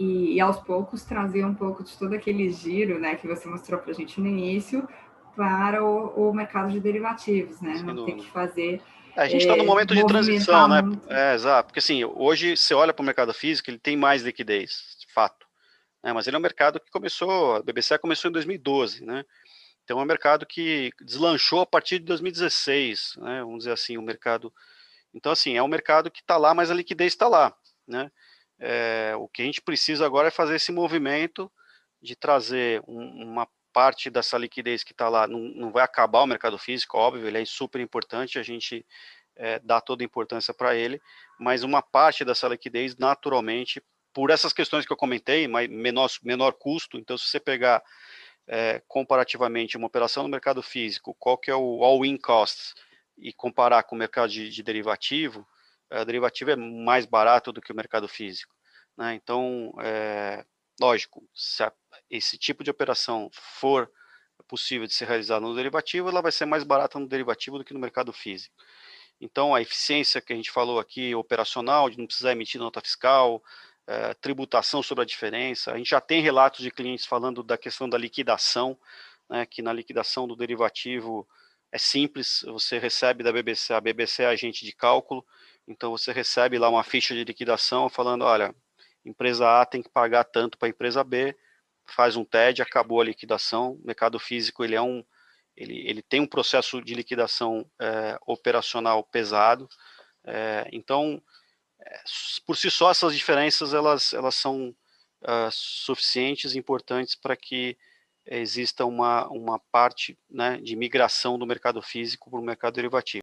e, e, aos poucos trazer um pouco de todo aquele giro, né, que você mostrou para a gente no início, para o, o, mercado de derivativos, né? Não ter que fazer. É, a gente está é, no momento de transição, né? É, exato. Porque assim, hoje você olha para o mercado físico, ele tem mais liquidez, de fato. Né? Mas ele é um mercado que começou, a BBC começou em 2012, né? Então é um mercado que deslanchou a partir de 2016, né? Vamos dizer assim, o mercado. Então, assim, é um mercado que está lá, mas a liquidez está lá, né? É, o que a gente precisa agora é fazer esse movimento de trazer um, uma parte dessa liquidez que está lá, não, não, vai acabar o mercado físico, óbvio, ele é super importante, a gente é, dá toda a importância para ele, mas uma parte dessa liquidez, naturalmente, por essas questões que eu comentei, menor, menor custo, então se você pegar é, comparativamente uma operação no mercado físico, qual que é o all-in cost, e comparar com o mercado de, de derivativo, a derivativo é mais barato do que o mercado físico. Né? Então, é, lógico, se a, esse tipo de operação for possível de ser realizada no derivativo, ela vai ser mais barata no derivativo do que no mercado físico. Então, a eficiência que a gente falou aqui, operacional, de não precisar emitir nota fiscal, é, tributação sobre a diferença, a gente já tem relatos de clientes falando da questão da liquidação, né, que na liquidação do derivativo é simples, você recebe da BBC, a BBC é agente de cálculo, então você recebe lá uma ficha de liquidação falando, olha, empresa A tem que pagar tanto para a empresa B, faz um TED, acabou a liquidação. O mercado físico ele é um, ele, ele tem um processo de liquidação é, operacional pesado. É, então, é, por si só essas diferenças elas elas são uh, suficientes, importantes para que exista uma uma parte né, de migração do mercado físico para o mercado derivativo.